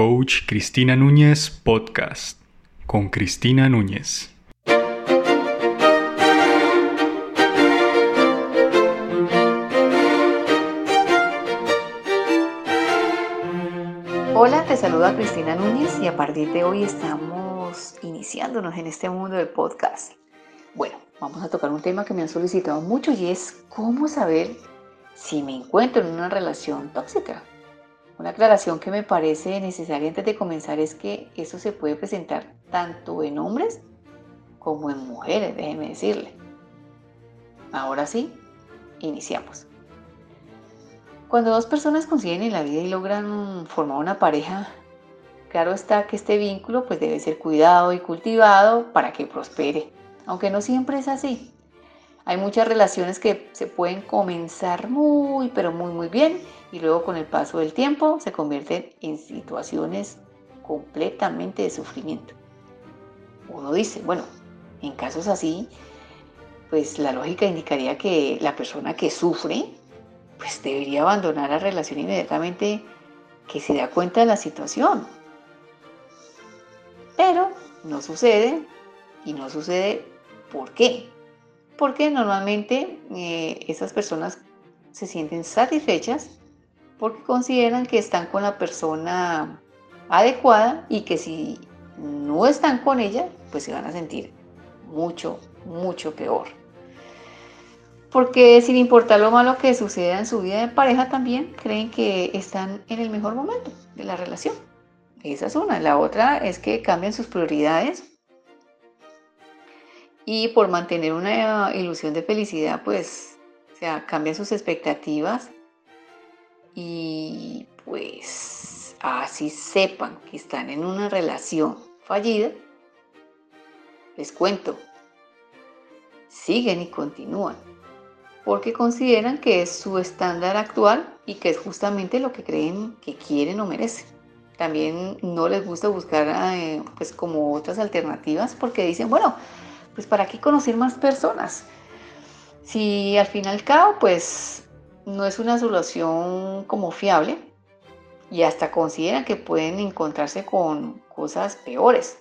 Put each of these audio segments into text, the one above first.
Coach Cristina Núñez Podcast con Cristina Núñez. Hola, te saluda Cristina Núñez y a partir de hoy estamos iniciándonos en este mundo del podcast. Bueno, vamos a tocar un tema que me han solicitado mucho y es cómo saber si me encuentro en una relación tóxica. Una aclaración que me parece necesaria antes de comenzar es que eso se puede presentar tanto en hombres como en mujeres, déjeme decirle. Ahora sí, iniciamos. Cuando dos personas consiguen en la vida y logran formar una pareja, claro está que este vínculo pues debe ser cuidado y cultivado para que prospere, aunque no siempre es así. Hay muchas relaciones que se pueden comenzar muy, pero muy, muy bien y luego con el paso del tiempo se convierten en situaciones completamente de sufrimiento. Uno dice, bueno, en casos así, pues la lógica indicaría que la persona que sufre, pues debería abandonar la relación inmediatamente que se da cuenta de la situación. Pero no sucede y no sucede ¿por qué? porque normalmente eh, esas personas se sienten satisfechas porque consideran que están con la persona adecuada y que si no están con ella, pues se van a sentir mucho, mucho peor. Porque sin importar lo malo que suceda en su vida de pareja, también creen que están en el mejor momento de la relación. Esa es una. La otra es que cambian sus prioridades y por mantener una ilusión de felicidad, pues, o sea, cambian sus expectativas y pues así sepan que están en una relación fallida, les cuento, siguen y continúan, porque consideran que es su estándar actual y que es justamente lo que creen que quieren o merecen. También no les gusta buscar eh, pues como otras alternativas porque dicen, bueno, pues ¿para qué conocer más personas? Si al fin y al cabo, pues no es una solución como fiable y hasta consideran que pueden encontrarse con cosas peores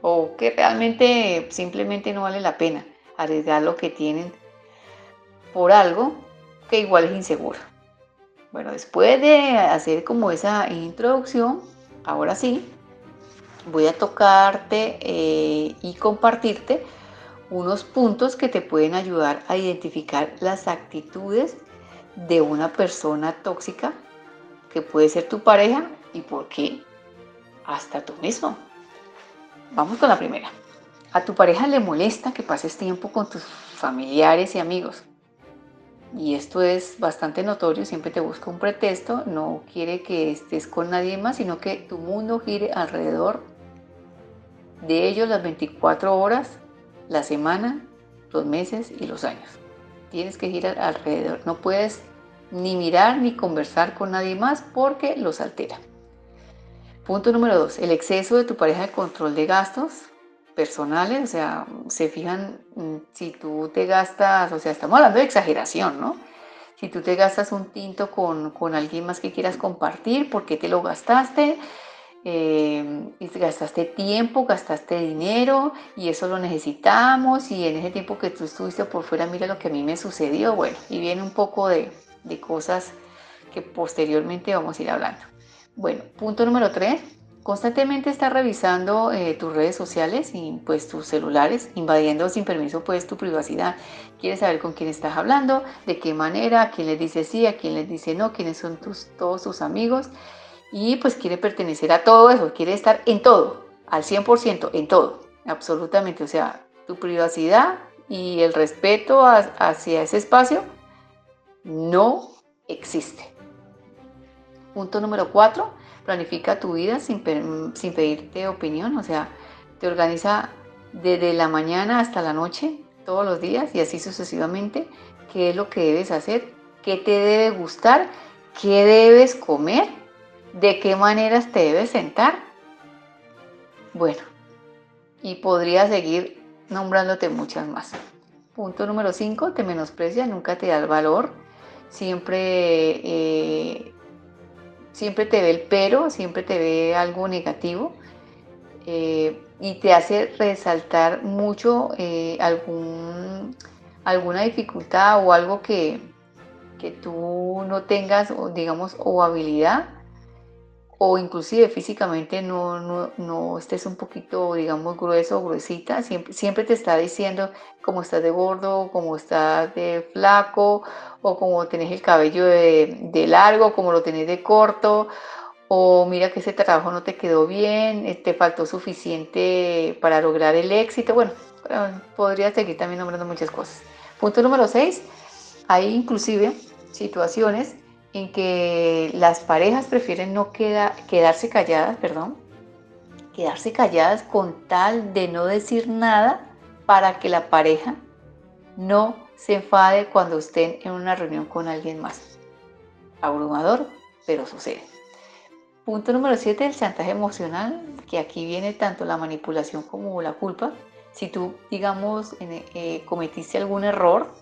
o que realmente simplemente no vale la pena arriesgar lo que tienen por algo que igual es inseguro. Bueno, después de hacer como esa introducción, ahora sí, voy a tocarte eh, y compartirte unos puntos que te pueden ayudar a identificar las actitudes de una persona tóxica que puede ser tu pareja y por qué hasta tú mismo. Vamos con la primera. A tu pareja le molesta que pases tiempo con tus familiares y amigos. Y esto es bastante notorio, siempre te busca un pretexto, no quiere que estés con nadie más, sino que tu mundo gire alrededor de ellos las 24 horas, la semana, los meses y los años. Tienes que girar alrededor. No puedes ni mirar ni conversar con nadie más porque los altera. Punto número dos, el exceso de tu pareja de control de gastos personales, o sea, se fijan mm, si tú te gastas, o sea, estamos hablando de exageración, ¿no? Si tú te gastas un tinto con, con alguien más que quieras compartir, ¿por qué te lo gastaste? eh, gastaste tiempo, gastaste dinero y eso lo necesitamos y en ese tiempo que tú estuviste por fuera, mira lo que a mí me sucedió, bueno, y viene un poco de, de cosas que posteriormente vamos a ir hablando. Bueno, punto número tres, constantemente estás revisando eh, tus redes sociales y pues tus celulares, invadiendo sin permiso pues tu privacidad. Quieres saber con quién estás hablando, de qué manera, a quién les dice sí, a quién les dice no, quiénes son tus, todos tus amigos y pues quiere pertenecer a todo eso, quiere estar en todo, al 100%, en todo, absolutamente. O sea, tu privacidad y el respeto hacia ese espacio no existe. Punto número cuatro, planifica tu vida sin, sin pedirte opinión, o sea, te organiza desde la mañana hasta la noche, todos los días y así sucesivamente, qué es lo que debes hacer, qué te debe gustar, qué debes comer ¿De qué maneras te debes sentar? Bueno, y podría seguir nombrándote muchas más. Punto número 5, te menosprecia, nunca te da el valor, siempre eh, siempre te ve el pero, siempre te ve algo negativo eh, y te hace resaltar mucho eh, algún, alguna dificultad o algo que, que tú no tengas, digamos, o habilidad o inclusive físicamente no, no, no, estés un poquito, digamos, grueso o gruesita, siempre, siempre te está diciendo cómo estás de gordo, cómo estás de flaco, o cómo tenés el cabello de, largo, cómo lo tenés de corto, o mira que ese trabajo no te quedó bien, eh, te faltó suficiente para lograr el éxito. Bueno, eh, podría seguir también nombrando muchas cosas. Punto número 6, hay inclusive situaciones en que las parejas prefieren no quedarse calladas, perdón, quedarse calladas con tal de no decir nada para que la pareja no se enfade cuando estén en una reunión con alguien más. Abrumador, pero sucede. Punto número 7, el chantaje emocional, que aquí viene tanto la manipulación como la culpa. Si tú, digamos, eh, cometiste algún error,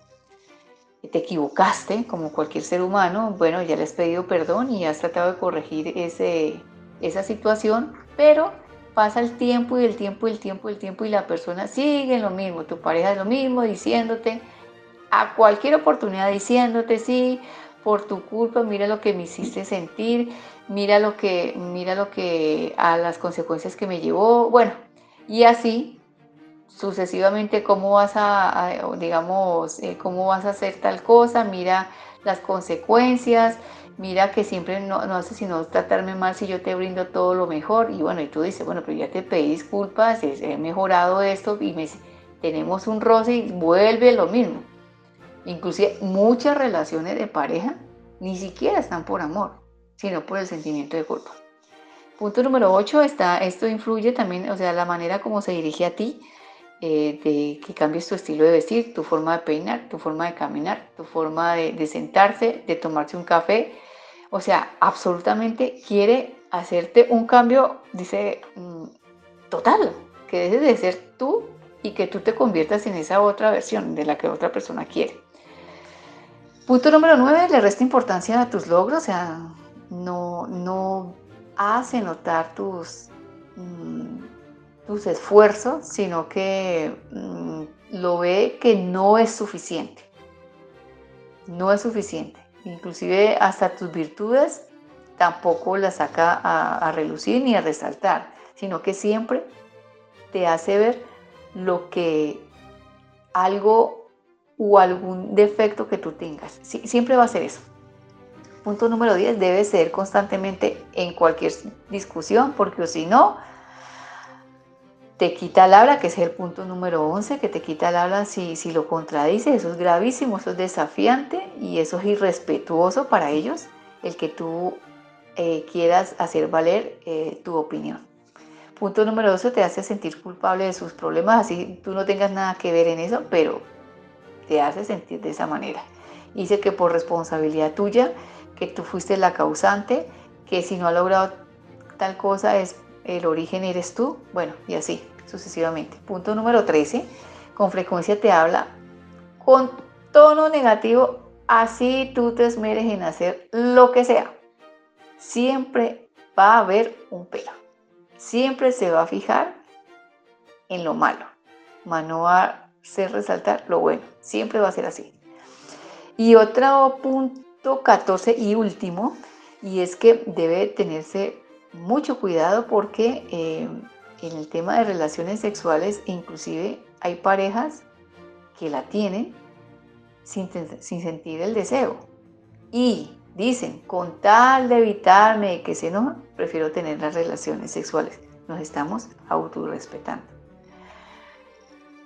te equivocaste como cualquier ser humano, bueno, ya le has pedido perdón y has tratado de corregir ese, esa situación, pero pasa el tiempo y el tiempo y el tiempo y el tiempo y la persona sigue lo mismo, tu pareja es lo mismo, diciéndote a cualquier oportunidad, diciéndote sí, por tu culpa, mira lo que me hiciste sentir, mira lo que, mira lo que, a las consecuencias que me llevó, bueno, y así sucesivamente cómo vas a, digamos, eh, cómo vas a hacer tal cosa, mira las consecuencias, mira que siempre no, no hace sino tratarme mal si yo te brindo todo lo mejor. Y bueno, y tú dices, bueno, pero ya te pedí disculpas, he mejorado esto y tenemos un roce y vuelve lo mismo. Inclusive muchas relaciones de pareja ni siquiera están por amor, sino por el sentimiento de culpa. Punto número 8 está, esto influye también, o sea, la manera como se dirige a ti, eh, de que cambies tu estilo de vestir, tu forma de peinar, tu forma de caminar, tu forma de, sentarse, de tomarse un café. O sea, absolutamente quiere hacerte un cambio, dice, mm, total, que dejes de ser tú y que tú te conviertas en esa otra versión de la que otra persona quiere. Punto número 9, le resta importancia a tus logros, o sea, no, no hace notar tus, mm, tus esfuerzos, sino que mm, lo ve que no es suficiente. No es suficiente. Inclusive hasta tus virtudes tampoco las saca a, relucir ni a resaltar, sino que siempre te hace ver lo que algo o algún defecto que tú tengas. siempre va a ser eso. Punto número 10, debe ser constantemente en cualquier discusión, porque si no, te quita el habla, que es el punto número 11, que te quita el habla si, si lo contradice, eso es gravísimo, eso es desafiante y eso es irrespetuoso para ellos, el que tú eh, quieras hacer valer eh, tu opinión. Punto número 12, te hace sentir culpable de sus problemas, así tú no tengas nada que ver en eso, pero te hace sentir de esa manera. Dice que por responsabilidad tuya, que tú fuiste la causante, que si no ha logrado tal cosa es el origen eres tú, bueno, y así sucesivamente. Punto número 13, con frecuencia te habla con tono negativo, así tú te esmeres en hacer lo que sea. Siempre va a haber un pero. Siempre se va a fijar en lo malo, mas no a hacer resaltar lo bueno. Siempre va a ser así. Y otro punto 14 y último, y es que debe tenerse mucho cuidado porque eh, en el tema de relaciones sexuales, inclusive hay parejas que la tienen sin, sin sentir el deseo. Y dicen, con tal de evitarme que se enoja, prefiero tener las relaciones sexuales. Nos estamos autorrespetando.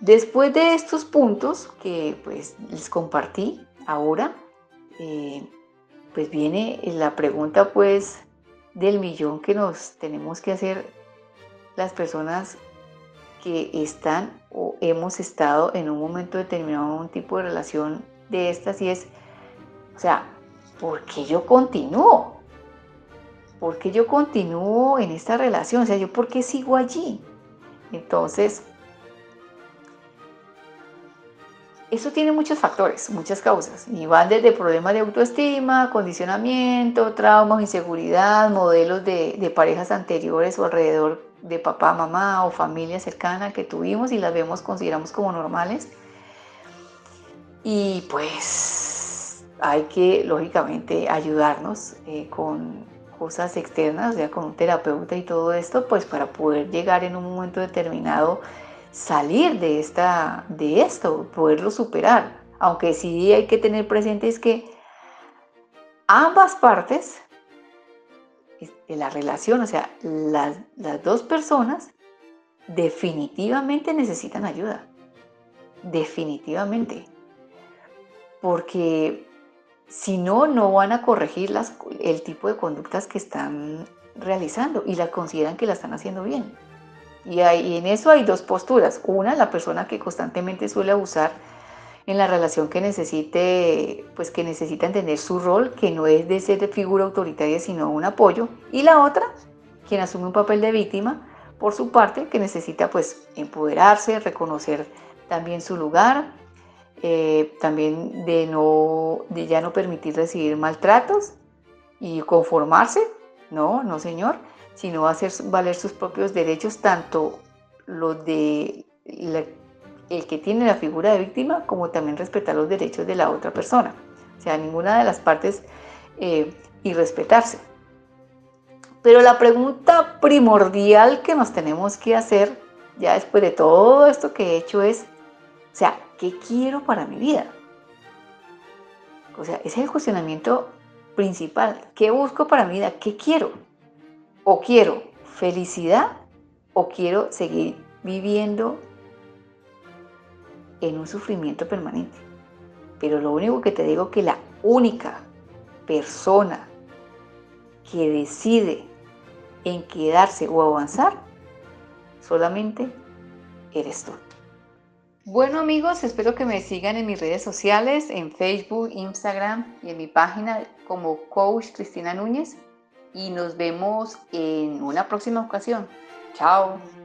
Después de estos puntos que pues les compartí ahora, eh, pues viene la pregunta pues del millón que nos tenemos que hacer las personas que están o hemos estado en un momento determinado en un tipo de relación de estas y es, o sea, ¿por qué yo continúo? ¿Por qué yo continúo en esta relación? O sea, ¿yo por qué sigo allí? Entonces, eso tiene muchos factores, muchas causas, y van desde problemas de autoestima, condicionamiento, traumas, inseguridad, modelos de, parejas anteriores o alrededor de papá, mamá o familia cercana que tuvimos y las vemos, consideramos como normales. Y pues hay que, lógicamente, ayudarnos eh, con cosas externas, ya con un terapeuta y todo esto, pues para poder llegar en un momento determinado salir de, esta, de esto, poderlo superar. Aunque sí hay que tener presente es que ambas partes de la relación, o sea, las, las dos personas definitivamente necesitan ayuda. Definitivamente. Porque si no, no van a corregir las, el tipo de conductas que están realizando y la consideran que la están haciendo bien. Y, en eso hay dos posturas. Una, la persona que constantemente suele abusar en la relación que necesite, pues que necesita entender su rol, que no es de ser figura autoritaria, sino un apoyo. Y la otra, quien asume un papel de víctima, por su parte, que necesita pues empoderarse, reconocer también su lugar, eh, también de, no, de ya no permitir recibir maltratos y conformarse. No, no señor sino hacer valer sus propios derechos, tanto los de el que tiene la figura de víctima, como también respetar los derechos de la otra persona. O sea, ninguna de las partes eh, y respetarse. Pero la pregunta primordial que nos tenemos que hacer, ya después de todo esto que he hecho, es, o sea, ¿qué quiero para mi vida? O sea, ese es el cuestionamiento principal. ¿Qué busco para mi vida? ¿Qué quiero? o quiero felicidad o quiero seguir viviendo en un sufrimiento permanente. Pero lo único que te digo que la única persona que decide en quedarse o avanzar solamente eres tú. Bueno amigos, espero que me sigan en mis redes sociales, en Facebook, Instagram y en mi página como Coach Cristina Núñez y nos vemos en una próxima ocasión. Chao.